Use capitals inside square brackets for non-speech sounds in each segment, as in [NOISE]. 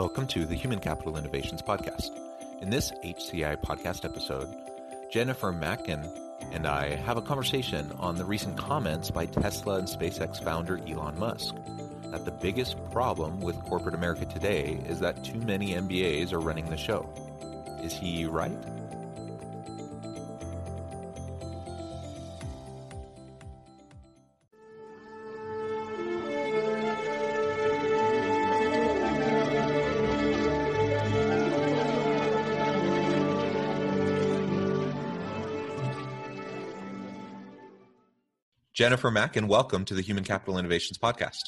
Welcome to the Human Capital Innovations Podcast. In this HCI podcast episode, Jennifer Mackin and I have a conversation on the recent comments by Tesla and SpaceX founder Elon Musk that the biggest problem with corporate America today is that too many MBAs are running the show. Is he right? Jennifer Mackin, welcome to the Human Capital Innovations Podcast.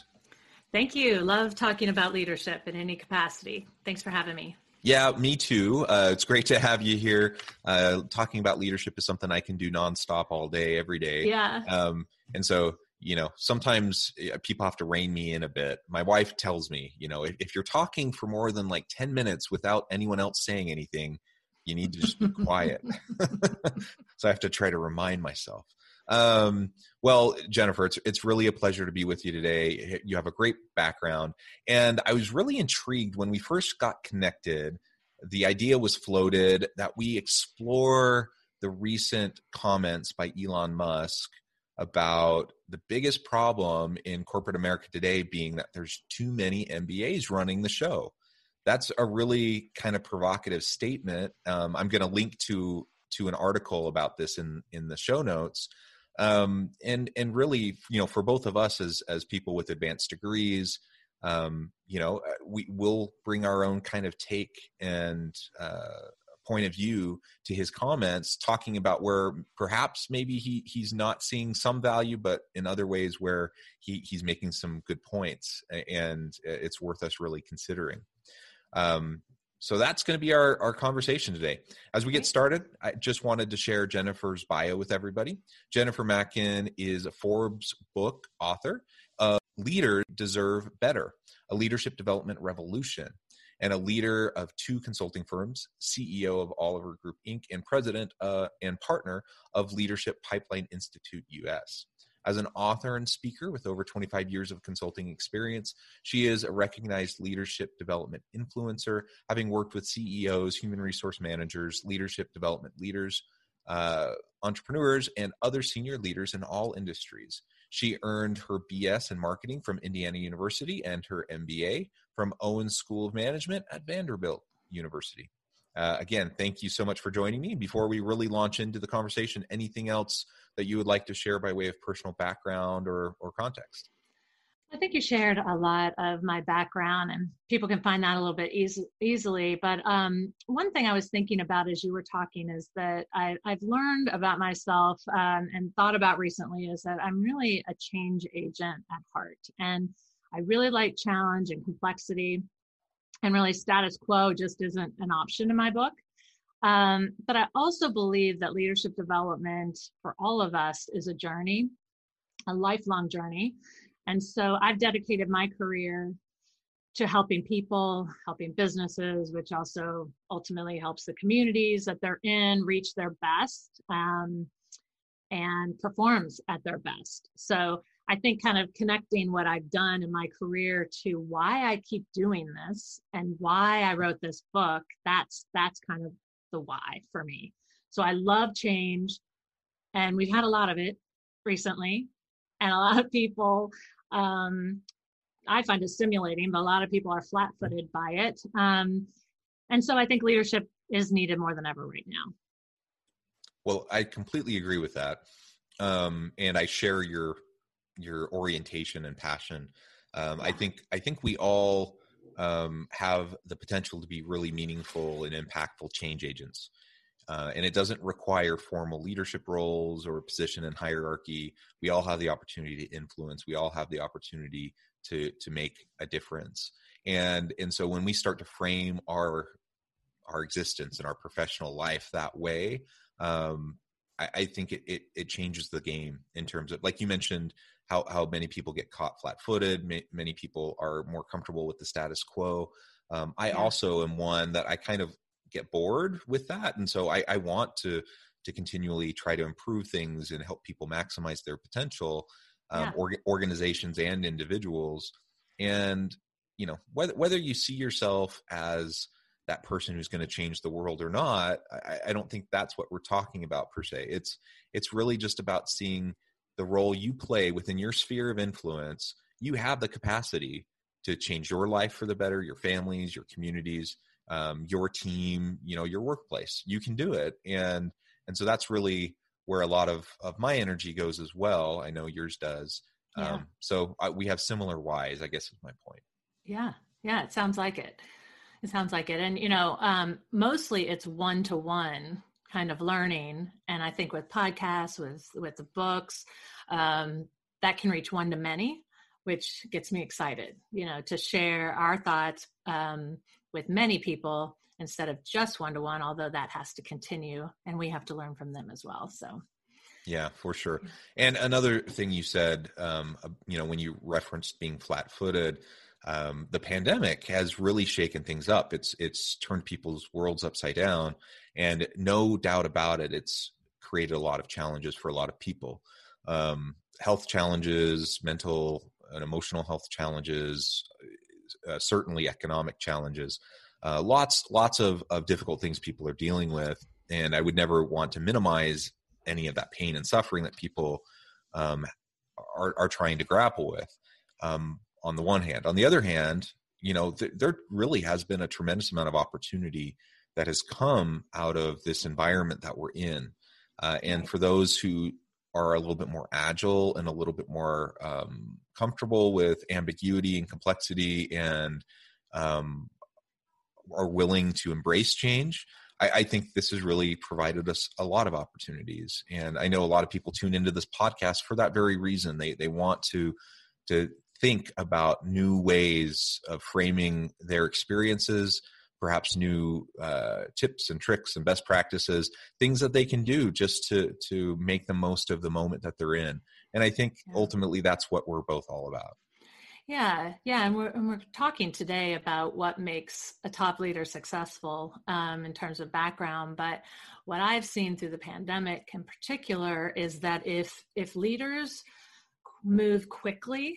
Thank you. Love talking about leadership in any capacity. Thanks for having me. Yeah, me too. Uh, it's great to have you here. Uh, talking about leadership is something I can do nonstop all day, every day. Yeah. Um, and so, you know, sometimes people have to rein me in a bit. My wife tells me, you know, if, if you're talking for more than like 10 minutes without anyone else saying anything, you need to just be quiet. [LAUGHS] so I have to try to remind myself. Um, well, Jennifer, it's, it's really a pleasure to be with you today. You have a great background. And I was really intrigued when we first got connected. The idea was floated that we explore the recent comments by Elon Musk about the biggest problem in corporate America today being that there's too many MBAs running the show. That's a really kind of provocative statement. Um, I'm going to link to to an article about this in in the show notes. Um, and and really you know for both of us as as people with advanced degrees um, you know uh, we will bring our own kind of take and uh, point of view to his comments talking about where perhaps maybe he he's not seeing some value but in other ways where he he's making some good points and it's worth us really considering. Um, so that's going to be our, our conversation today. As we get started, I just wanted to share Jennifer's bio with everybody. Jennifer Mackin is a Forbes book author of Leader Deserve Better, a leadership development revolution, and a leader of two consulting firms, CEO of Oliver Group Inc., and president uh, and partner of Leadership Pipeline Institute US. As an author and speaker with over 25 years of consulting experience, she is a recognized leadership development influencer, having worked with CEOs, human resource managers, leadership development leaders, uh, entrepreneurs, and other senior leaders in all industries. She earned her BS in marketing from Indiana University and her MBA from Owens School of Management at Vanderbilt University. Uh, again, thank you so much for joining me. Before we really launch into the conversation, anything else that you would like to share by way of personal background or, or context? I think you shared a lot of my background, and people can find that a little bit easy, easily. But um, one thing I was thinking about as you were talking is that I, have learned about myself um, and thought about recently is that I'm really a change agent at heart. And I really like challenge and complexity. And really, status quo just isn't an option in my book. Um, but I also believe that leadership development for all of us is a journey, a lifelong journey. And so I've dedicated my career to helping people, helping businesses, which also ultimately helps the communities that they're in reach their best um, and performs at their best. So I think kind of connecting what I've done in my career to why I keep doing this and why I wrote this book, that's that's kind of the why for me. So I love change, and we've had a lot of it recently, and a lot of people. Um, I find it stimulating, but a lot of people are flat-footed by it, um, and so I think leadership is needed more than ever right now. Well, I completely agree with that, um, and I share your your orientation and passion. Um, I think I think we all um, have the potential to be really meaningful and impactful change agents. Uh, and it doesn't require formal leadership roles or position in hierarchy. We all have the opportunity to influence. We all have the opportunity to to make a difference and and so when we start to frame our our existence and our professional life that way um i, I think it, it, it changes the game in terms of like you mentioned how how many people get caught flat-footed many people are more comfortable with the status quo um, i yeah. also am one that i kind of get bored with that and so i i want to to continually try to improve things and help people maximize their potential um, yeah. org- organizations and individuals and you know whether whether you see yourself as that person who's going to change the world or not I, I, don't think that's what we're talking about per se it's it's really just about seeing the role you play within your sphere of influence you have the capacity to change your life for the better your families your communities um, your team you know your workplace you can do it and and so that's really where a lot of of my energy goes as well i know yours does yeah. um, so I, we have similar whys i guess is my point yeah. Yeah. It sounds like it. It sounds like it. And, you know, um, mostly it's one to one kind of learning. And I think with podcasts, with, with the books, um, that can reach one to many, which gets me excited, you know, to share our thoughts um, with many people instead of just one to one, although that has to continue and we have to learn from them as well. So, yeah, for sure. And another thing you said, um, you know, when you referenced being flat footed, um, the pandemic has really shaken things up. It's it's turned people's worlds upside down, and no doubt about it, it's created a lot of challenges for a lot of people. Um, health challenges, mental and emotional health challenges, uh, certainly economic challenges. Uh, lots lots of, of difficult things people are dealing with, and I would never want to minimize any of that pain and suffering that people um, are, are trying to grapple with. Um, on the one hand. On the other hand, you know, th- there really has been a tremendous amount of opportunity that has come out of this environment that we're in. Uh, and for those who are a little bit more agile and a little bit more um, comfortable with ambiguity and complexity and um, are willing to embrace change, I, I, think this has really provided us a lot of opportunities. And I know a lot of people tune into this podcast for that very reason. They they want to to think about new ways of framing their experiences perhaps new uh, tips and tricks and best practices things that they can do just to to make the most of the moment that they're in and i think yeah. ultimately that's what we're both all about yeah yeah and we're, and we're talking today about what makes a top leader successful um, in terms of background but what i've seen through the pandemic in particular is that if if leaders move quickly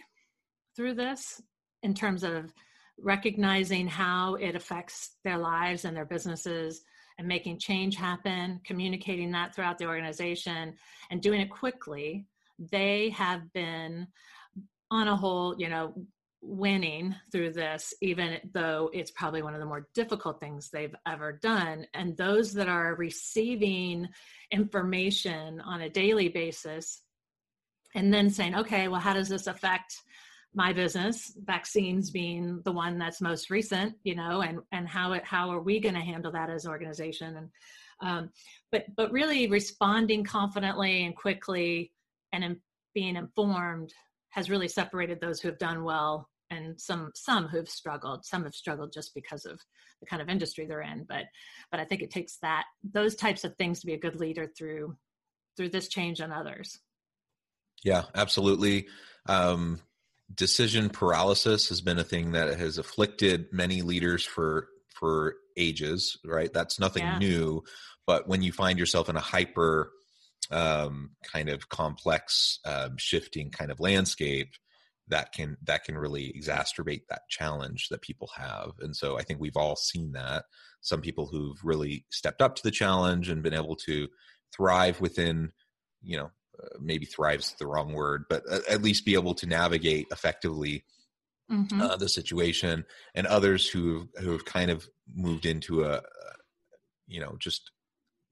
through this in terms of recognizing how it affects their lives and their businesses and making change happen, communicating that throughout the organization and doing it quickly, they have been on a whole, you know, winning through this, even though it's probably one of the more difficult things they've ever done. And those that are receiving information on a daily basis and then saying, okay, well, how does this affect my business vaccines being the one that's most recent you know and and how it how are we going to handle that as an organization? And um, but but really responding confidently and quickly and in, being informed has really separated those who have done well and some some who've struggled. Some have struggled just because of the kind of industry they're in but but i think it takes that those types of things to be a good leader through through this change and others. Yeah absolutely. Um decision paralysis has been a thing that has afflicted many leaders for for ages right? That's nothing yeah. new but when you find yourself in a hyper um, kind of complex um, shifting kind of landscape that can that can really exacerbate that challenge that people have. And so i think we've all seen that. Some people who've really stepped up to the challenge and been able to thrive within you know maybe thrives the wrong word, but at least be able to navigate effectively mm-hmm. uh, the situation, and others who who have kind of moved into a, you know, just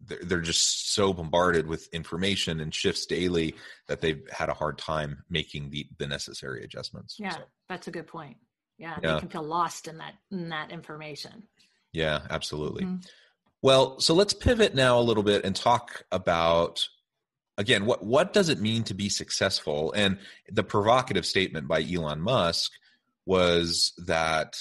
they're, they're just so bombarded with information and shifts daily that they've had a hard time making the the necessary adjustments. Yeah, so. that's a good point. Yeah, yeah, they can feel lost in that in that information. Yeah, absolutely. Mm-hmm. Well, so let's pivot now a little bit and talk about again, what what does it mean to be successful? And the provocative statement by Elon Musk was that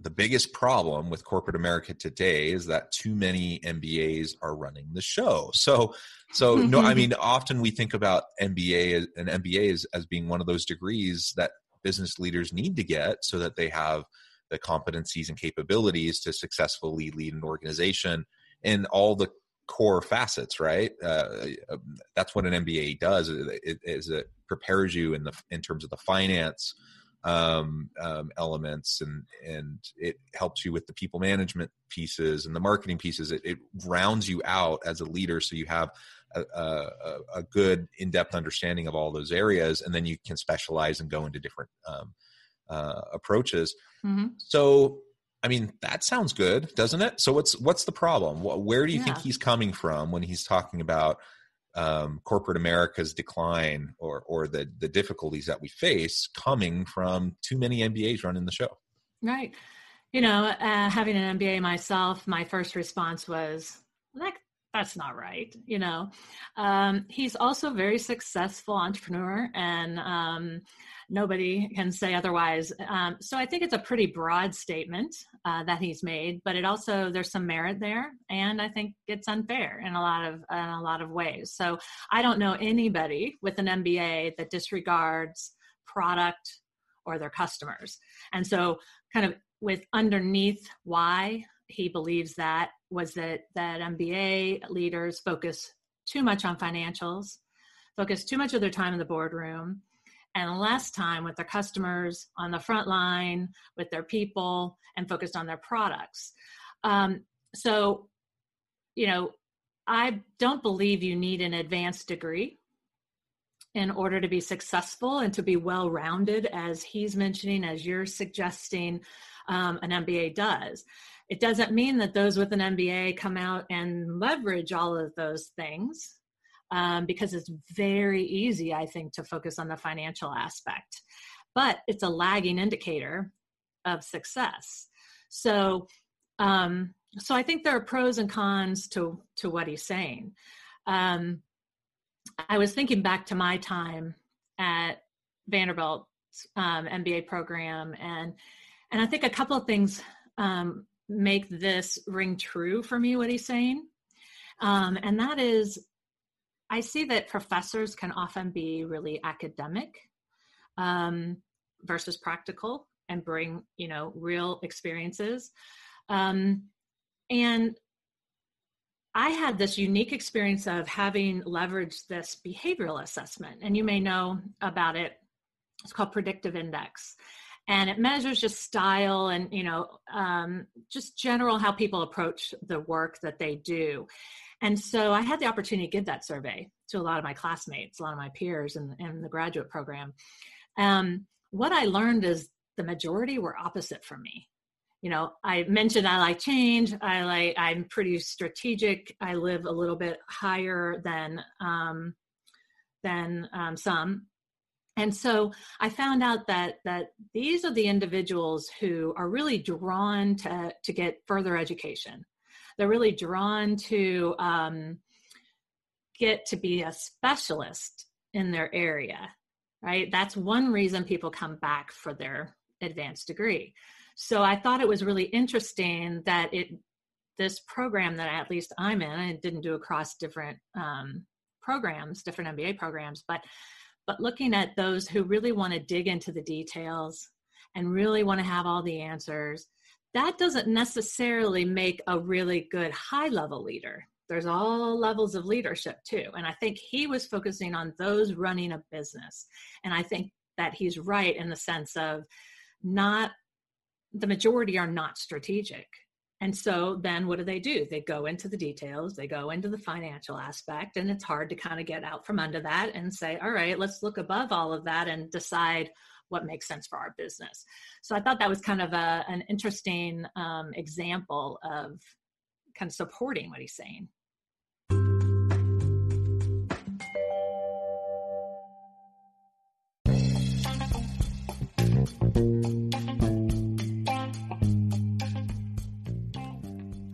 the biggest problem with corporate America today is that too many MBAs are running the show. So, so [LAUGHS] no, I mean, often we think about MBA and MBA as, as being one of those degrees that business leaders need to get so that they have the competencies and capabilities to successfully lead an organization and all the core facets right? Uh, um, that's what an mba does it, it, it prepares you in the in terms of the finance um, um, elements and and it helps you with the people management pieces and the marketing pieces. It, it rounds you out as a leader so you have a, a, a, good in-depth understanding of all those areas and then you can specialize and go into different um, uh, approaches. Mm-hmm. so i mean that sounds good doesn't it so what's what's the problem where do you yeah. think he's coming from when he's talking about um, corporate America's decline or or the the difficulties that we face coming from too many MBAs running the show. Right. You know, uh, having an MBA myself, my first response was that's not right. You know, um, he's also a very successful entrepreneur, and um, nobody can say otherwise. Um, so I think it's a pretty broad statement uh, that he's made, but it also there's some merit there, and I think it's unfair in a lot of in a lot of ways. So I don't know anybody with an MBA that disregards product or their customers, and so kind of with underneath why he believes that was that that MBA leaders focus too much on financials, focus too much of their time in the boardroom, and less time with their customers on the front line with their people and focused on their products. Um, so you know i don't believe you need an advanced degree in order to be successful and to be well rounded as he's mentioning as you're suggesting um, an mba does it doesn't mean that those with an mba come out and leverage all of those things um, because it's very easy, I think, to focus on the financial aspect. But it's a lagging indicator of success. So, um, so I think there are pros and cons to to what he's saying. Um, I was thinking back to my time at Vanderbilt um, MBA program, and and I think a couple of things um, make this ring true for me. What he's saying, um, and that is I see that professors can often be really academic um, versus practical and bring, you know, real experiences. Um, and I had this unique experience of having leveraged this behavioral assessment, and you may know about it. It's called predictive index, and it measures just style and you know um, just general how people approach the work that they do. And so I had the opportunity to give that survey to a lot of my classmates, a lot of my peers in, in the graduate program. Um, what I learned is the majority were opposite from me. You know, I mentioned I like change. I like I'm pretty strategic. I live a little bit higher than um, than um, some, and so I found out that that these are the individuals who are really drawn to to get further education. They're really drawn to um, get to be a specialist in their area right? That's one reason people come back for their advanced degree. So i thought it was really interesting that it this program that at least i'm in i didn't do across different um, programs different mba programs but but looking at those who really want to dig into the details and really want to have all the answers that doesn't necessarily make a really good high level leader. There's all levels of leadership too. And I think he was focusing on those running a business. And I think that he's right in the sense of not the majority are not strategic. And so then what do they do? They go into the details, they go into the financial aspect, and it's hard to kind of get out from under that and say, all right, let's look above all of that and decide what makes sense for our business. So I thought that was kind of a, an interesting um, example of kind of supporting what he's saying.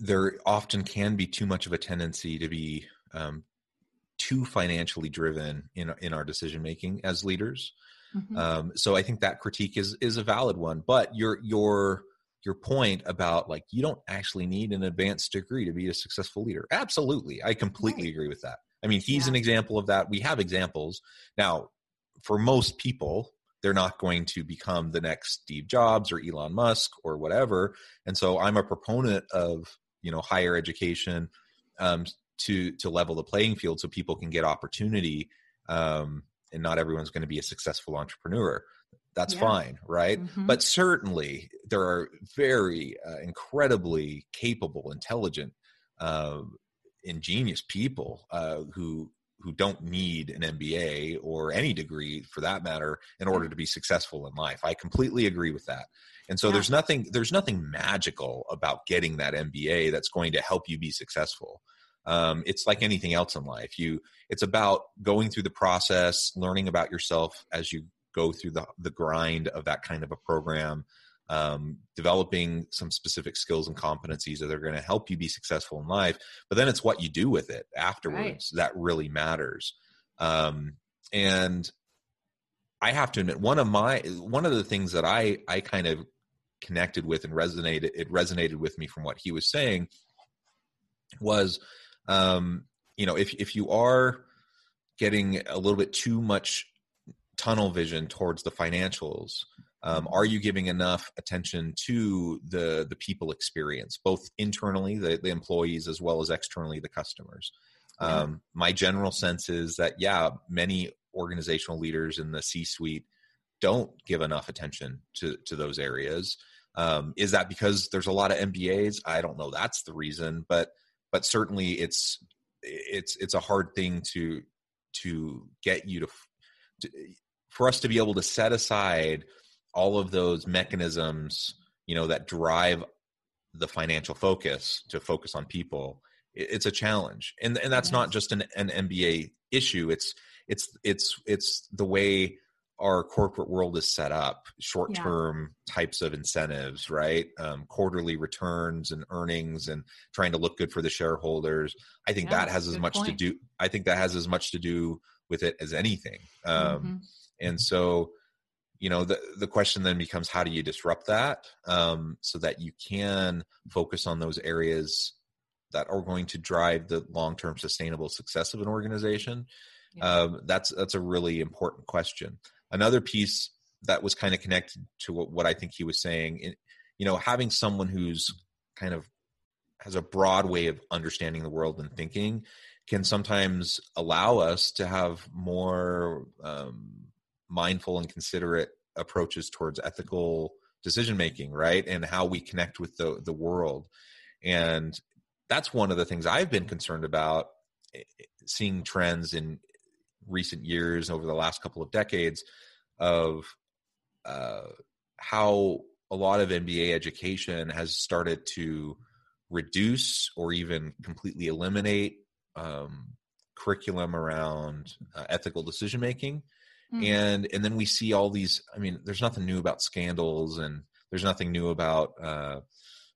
there often can be too much of a tendency to be um, too financially driven in in our decision making as leaders. Mm-hmm. Um, so I think that critique is is a valid one. But your your your point about like you don't actually need an advanced degree to be a successful leader. Absolutely, I completely right. agree with that. I mean, he's yeah. an example of that. We have examples now. For most people, they're not going to become the next Steve Jobs or Elon Musk or whatever. And so I'm a proponent of you know higher education um, to to level the playing field so people can get opportunity um, and not everyone's going to be a successful entrepreneur that's yeah. fine right mm-hmm. but certainly there are very uh, incredibly capable intelligent uh, ingenious people uh, who who don't need an MBA or any degree for that matter in order to be successful in life. I completely agree with that. And so yeah. there's nothing there's nothing magical about getting that MBA that's going to help you be successful um, it's like anything else in life you it's about going through the process learning about yourself as you go through the, the grind of that kind of a program um, developing some specific skills and competencies that are going to help you be successful in life but then it's what you do with it afterwards right. that really matters um, and i have to admit one of my one of the things that i i kind of connected with and resonated it resonated with me from what he was saying was um, you know, if if you are getting a little bit too much tunnel vision towards the financials, um, are you giving enough attention to the the people experience, both internally, the, the employees, as well as externally, the customers? Um, my general sense is that yeah, many organizational leaders in the C-suite don't give enough attention to to those areas. Um, is that because there's a lot of MBAs? I don't know. That's the reason, but but certainly it's it's it's a hard thing to to get you to, to for us to be able to set aside all of those mechanisms you know that drive the financial focus to focus on people it's a challenge and and that's not just an, an mba issue it's it's it's it's the way our corporate world is set up short term yeah. types of incentives right um, quarterly returns and earnings and trying to look good for the shareholders i think yeah, that has as much point. to do i think that has as much to do with it as anything um, mm-hmm. and so you know the, the question then becomes how do you disrupt that um, so that you can focus on those areas that are going to drive the long-term sustainable success of an organization yeah. um, that's that's a really important question another piece that was kind of connected to what, what I think he was saying, you know, having someone who's kind of has a broad way of understanding the world and thinking can sometimes allow us to have more um, mindful and considerate approaches towards ethical decision making right and how we connect with the the world and that's one of the things i've been concerned about eh, seeing trends in recent years over the last couple of decades of uh, how a lot of MBA education has started to reduce or even completely eliminate um, curriculum around uh, ethical decision making. Mm-hmm. And and then we see all these. I mean, there's nothing new about scandals, and there's nothing new about uh,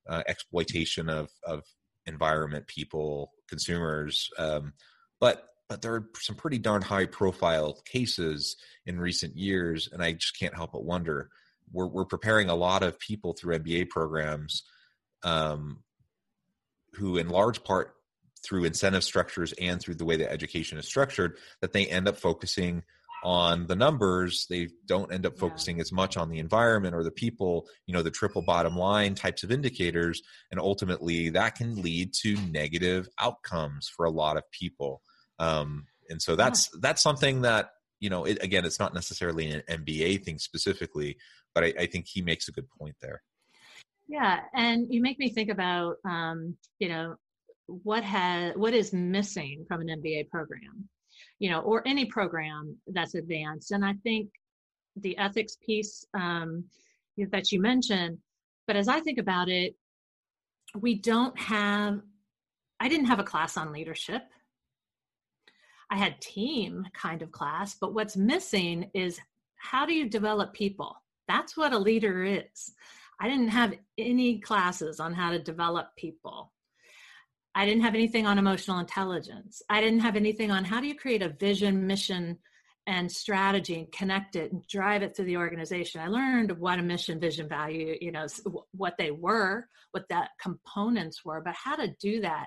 uh, exploitation of of environment people consumers um, but but there are some pretty darn high profile cases in recent years and i just can't help but wonder we're, we're preparing a lot of people through mba programs um, who in large part through incentive structures and through the way that education is structured that they end up focusing on the numbers they don't end up focusing yeah. as much on the environment or the people you know the triple bottom line types of indicators. And ultimately that can lead to negative outcomes for a lot of people. Um, and so that's yeah. that's something that you know it, again it's not necessarily an mba thing specifically but I, I think he makes a good point there. Yeah. And you make me think about um, you know what has what is missing from an MBA program, you know, or any program that's advanced. And I think the ethics piece um, that you mentioned, but as I think about it, we don't have. I didn't have a class on leadership. I had team kind of class, but what's missing is how do you develop people? That's what a leader is. I didn't have any classes on how to develop people. I didn't have anything on emotional intelligence. I didn't have anything on how do you create a vision, mission, and strategy and connect it and drive it through the organization. I learned what a mission, vision, value, you know, what they were, what that components were, but how to do that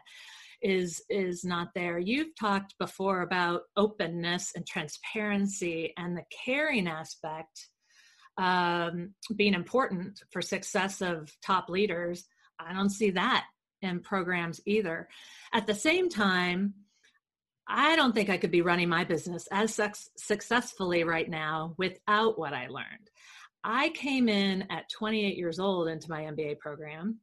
is is not there. You've talked before about openness and transparency and the caring aspect um, being important for success of top leaders. I don't see that in programs either. At the same time, I don't think I could be running my business as su- successfully right now without what I learned. I came in at 28 years old into my MBA program,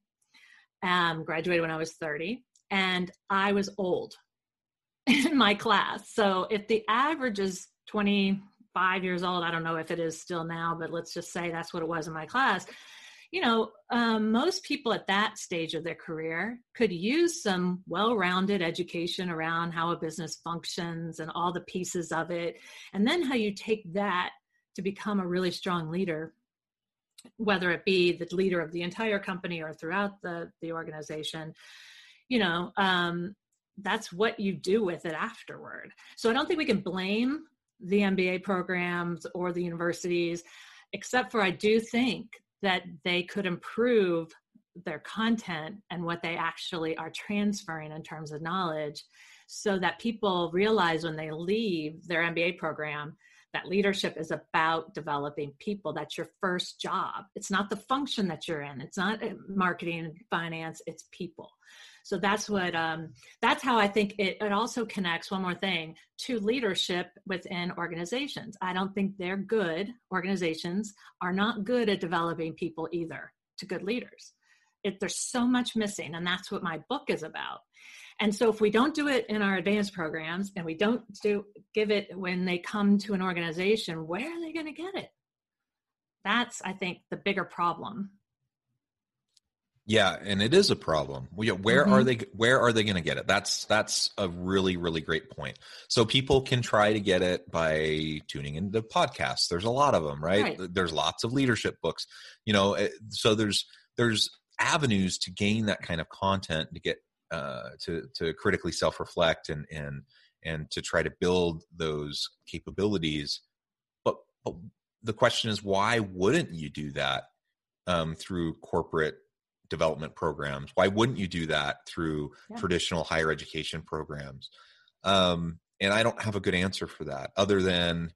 um, graduated when I was 30, and I was old [LAUGHS] in my class. So if the average is 25 years old, I don't know if it is still now, but let's just say that's what it was in my class you know, um, most people at that stage of their career could use some well rounded education around how a business functions and all the pieces of it. And then how you take that to become a really strong leader, whether it be the leader of the entire company or throughout the, the organization. You know, um, that's what you do with it afterward. So I don't think we can blame the MBA programs or the universities, except for I do think that they could improve their content and what they actually are transferring in terms of knowledge so that people realize when they leave their MBA program that leadership is about developing people. That's your first job. It's not the function that you're in. It's not uh, marketing and finance. It's people. So that's what um, that's how I think it, it also connects. One more thing to leadership within organizations. I don't think they're good. Organizations are not good at developing people either to good leaders. It, there's so much missing, and that's what my book is about. And so, if we don't do it in our advanced programs, and we don't do give it when they come to an organization, where are they going to get it? That's, I think, the bigger problem yeah, and it is a problem. Where mm-hmm. are they? Where are they going to get it? That's that's a really really great point. So people can try to get it by tuning into podcasts. There's a lot of them, right? right. There's lots of leadership books. You know, eh, so there's there's avenues to gain that kind of content to get uh, to to critically self reflect and and and to try to build those capabilities. But but the question is, why wouldn't you do that um, through corporate development programs. Why wouldn't you do that through yeah. traditional higher education programs? Um, and i don't have a good answer for that other than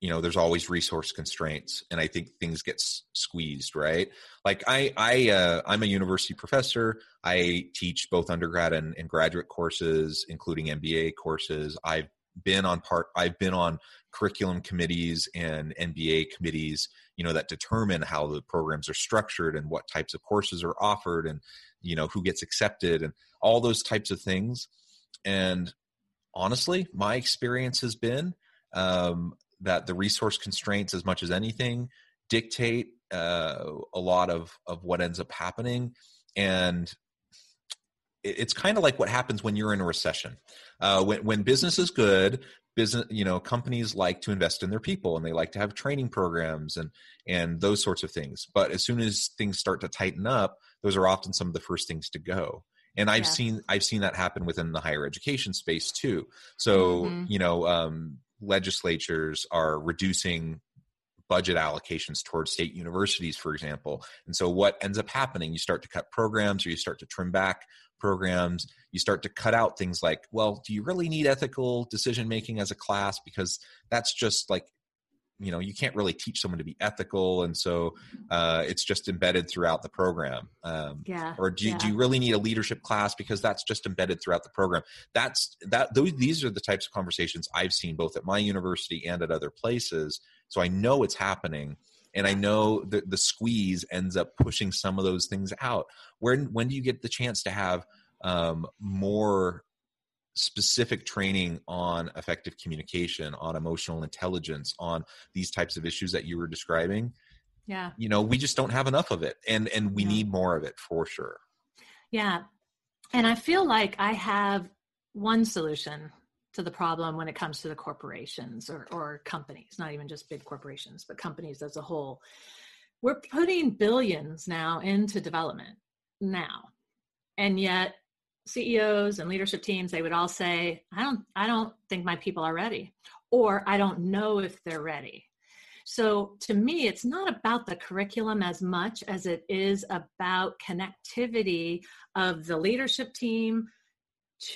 you know there's always resource constraints and i think things get s- squeezed right? Like i i uh, i'm a university professor. I teach both undergrad and, and graduate courses including mba courses. I've been on part i've been on curriculum committees and mba committees you know that determine how the programs are structured and what types of courses are offered and you know who gets accepted and all those types of things. And honestly my experience has been um, that the resource constraints as much as anything dictate uh, a lot of of what ends up happening. And it's kind of like what happens when you're in a recession. Uh, when when business is good, business you know companies like to invest in their people and they like to have training programs and and those sorts of things. But as soon as things start to tighten up, those are often some of the first things to go. and i've Yeah. seen i've seen that happen within the higher education space too so Mhm. you know um, legislatures are reducing budget allocations towards state universities for example and so what ends up happening you start to cut programs or you start to trim back programs you start to cut out things like well do you really need ethical decision making as a class because that's just like you know you can't really teach someone to be ethical and so uh, it's just embedded throughout the program um, Yeah. or do you, yeah. do you really need a leadership class because that's just embedded throughout the program that's that those these are the types of conversations i've seen both at my university and at other places so i know it's happening and i know that the squeeze ends up pushing some of those things out when when do you get the chance to have um, more specific training on effective communication on emotional intelligence on these types of issues that you were describing yeah. you know we just don't have enough of it and and we No. need more of it for sure Yeah. And I feel like I have one solution to the problem when it comes to the corporations or, or companies, not even just big corporations, but companies as a whole. We're putting billions now into development now. And yet CEOs and leadership teams, they would all say, I don't, I don't think my people are ready, or I don't know if they're ready. So to me, it's not about the curriculum as much as it is about connectivity of the leadership team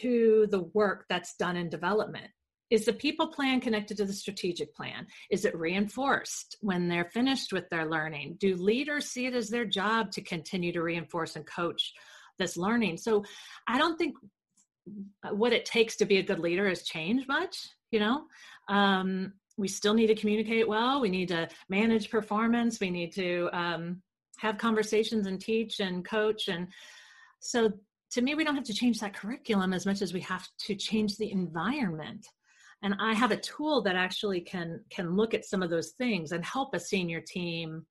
to the work that's done in development. Is the people plan connected to the strategic plan? Is it reinforced when they're finished with their learning? Do leaders see it as their job to continue to reinforce and coach this learning? So I don't think what it takes to be a good leader has changed much, you know? Um, we still need to communicate well. We need to manage performance. We need to um, have conversations and teach and coach. And so to me, we don't have to change that curriculum as much as we have to change the environment. And I have a tool that actually can can look at some of those things and help a senior team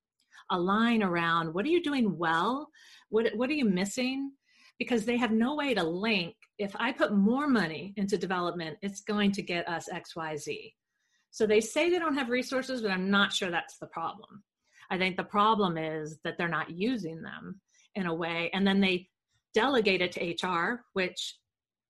align around what are you doing well? What what are you missing? Because they have no way to link. If I put more money into development, it's going to get us XYZ. So they say they don't have resources, but I'm not sure that's the problem. I think the problem is that they're not using them in a way, and then they delegate it to HR, which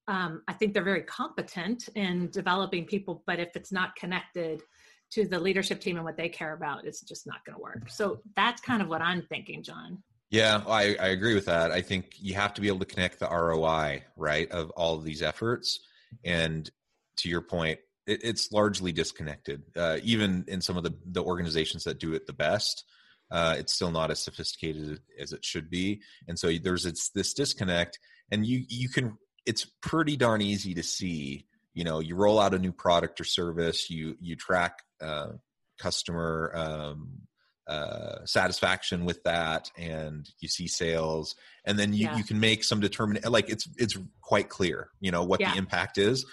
um, I think they're very competent in developing people, but if it's not connected to the leadership team and what they care about, it's just not going to work. So that's kind of what I'm thinking, John. Yeah, I, I agree with that. I think you have to be able to connect the ROI, right, of all of these efforts. And to your point, it, it's largely disconnected. Uh, even in some of the, the organizations that do it the best, uh, it's still not as sophisticated as it should be. And so there's it's this disconnect, and you you can it's pretty darn easy to see. You know, you roll out a new product or service, you you track uh, customer um, uh, satisfaction with that and you see sales and then you, Yeah. you can make some determine like it's it's quite clear you know what Yeah. the impact is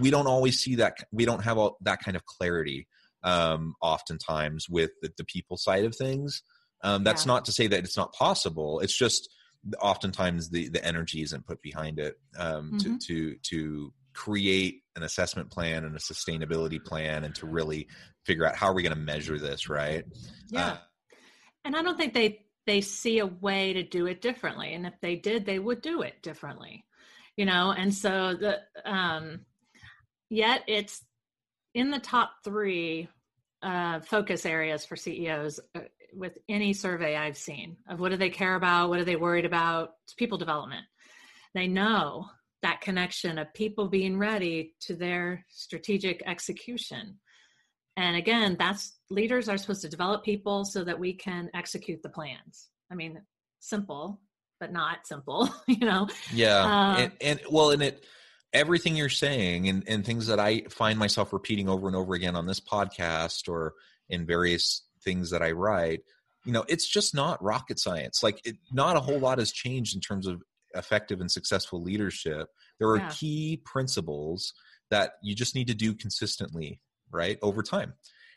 we don't always see that we don't have all, that kind of clarity um, oftentimes with the, the people side of things um, that's Yeah. not to say that it's not possible it's just oftentimes the the energy isn't put behind it um, Mhm. to to to create an assessment plan and a sustainability plan and to really figure out how are we going to measure this right Yeah. Uh, and I don't think they they see a way to do it differently. And if they did, they would do it differently. You know, and so the um yet it's in the top three uh, focus areas for CEOs uh, with any survey I've seen of what do they care about, what are they worried about. It's people development. They know that connection of people being ready to their strategic execution. And again, that's leaders are supposed to develop people so that we can execute the plans. I mean, simple, but not simple, [LAUGHS] you know? Yeah, Uh, and, and well, and it everything you're saying and and things that I find myself repeating over and over again on this podcast or in various things that I write, you know, it's just not rocket science. Like, it, not a whole lot has changed in terms of effective and successful leadership. There are Yeah. key principles that you just need to do consistently, right, over time.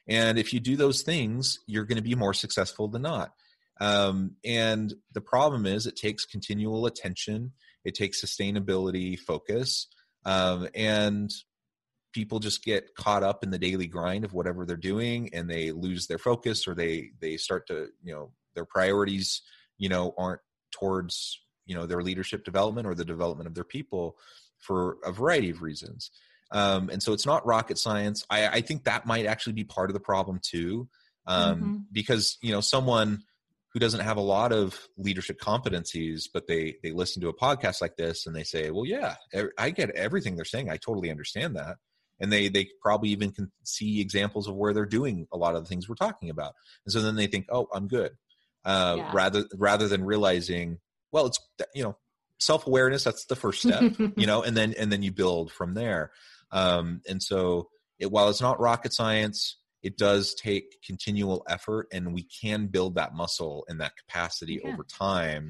And if you do those things, you're going to be more successful than not. Um, and the problem is, it takes continual attention. It takes sustainability focus, um, and people just get caught up in the daily grind of whatever they're doing, and they lose their focus, or they they start to you know their priorities you know aren't towards you know their leadership development or the development of their people for a variety of reasons. Um, and so it's not rocket science. I, I think that might actually be part of the problem too. Um, mm-hmm. because you know someone who doesn't have a lot of leadership competencies but they they listen to a podcast like this and they say well yeah i get everything they're saying. I totally understand that. And they they probably even can see examples of where they're doing a lot of the things we're talking about. And so then they think oh i'm good. Uh, yeah. rather rather than realizing well it's you know self-awareness that's the first step [LAUGHS] you know and then and then you build from there. Um, and so it, while it's not rocket science it does take continual effort and we can build that muscle and that capacity yeah. over time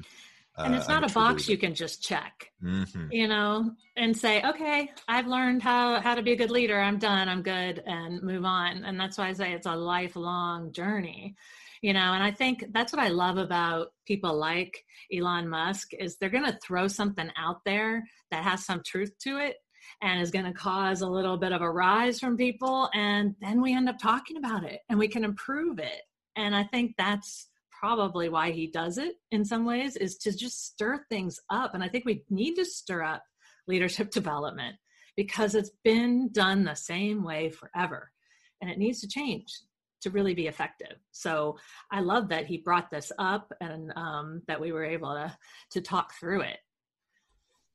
and it's uh, not a box you can just check mm-hmm. you know and say okay i've learned how how to be a good leader i'm done i'm good and move on and that's why i say it's a lifelong journey you know and i think that's what i love about people like elon musk is they're going to throw something out there that has some truth to it and is going to cause a little bit of a rise from people and then we end up talking about it and we can improve it. And i think that's probably why he does it in some ways is to just stir things up and i think we need to stir up leadership [LAUGHS] development because it's been done the same way forever and it needs to change to really be effective. So i love that he brought this up and um, that we were able to to talk through it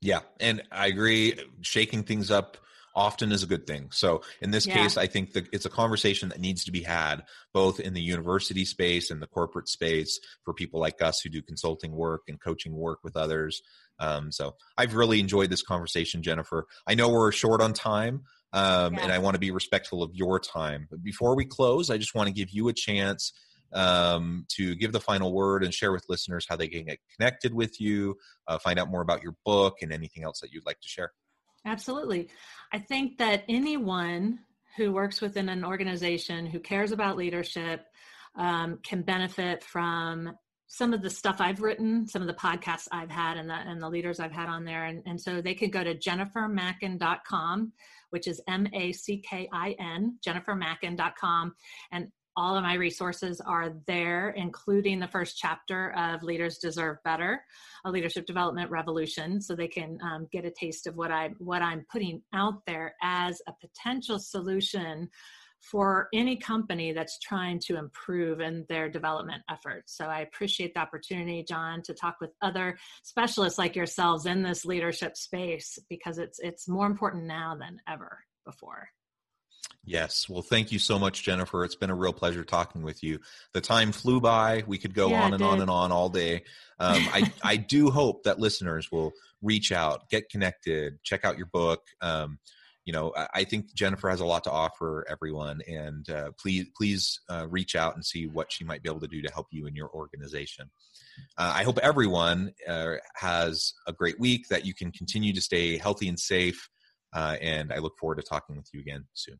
yeah, and I agree. Shaking things up often is a good thing. So in this yeah. case, I think that it's a conversation that needs to be had both in the university space and the corporate space for people like us who do consulting work and coaching work with others. Um, so I've really enjoyed this conversation, Jennifer. I know we're short on time. Um, yeah. And I want to be respectful of your time. But before we close, I just want to give you a chance um, to give the final word and share with listeners how they can get connected with you, uh, find out more about your book, and anything else that you'd like to share. Absolutely. I think that anyone who works within an organization who cares about leadership um, can benefit from some of the stuff I've written, some of the podcasts I've had, and the, and the leaders I've had on there. And, and so they can go to jennifermackin.com, which is M A C K I N, jennifermackin.com. And all of my resources are there, including the first chapter of Leaders Deserve Better, a leadership development revolution, so they can um, get a taste of what I what I'm putting out there as a potential solution for any company that's trying to improve in their development efforts. So I appreciate the opportunity, John, to talk with other specialists like yourselves in this leadership space because it's it's more important now than ever before. Yes. Well, thank you so much, Jennifer. It's been a real pleasure talking with you. The time flew by. We could go yeah, on and on and on all day. [LAUGHS] Um, I, I do hope that listeners will reach out, get connected, check out your book. Um, you know, I, I, think Jennifer has a lot to offer everyone, and uh, please, please uh, reach out and see what she might be able to do to help you in your organization. Uh, I hope everyone uh, has a great week, that you can continue to stay healthy and safe, uh, and I look forward to talking with you again soon.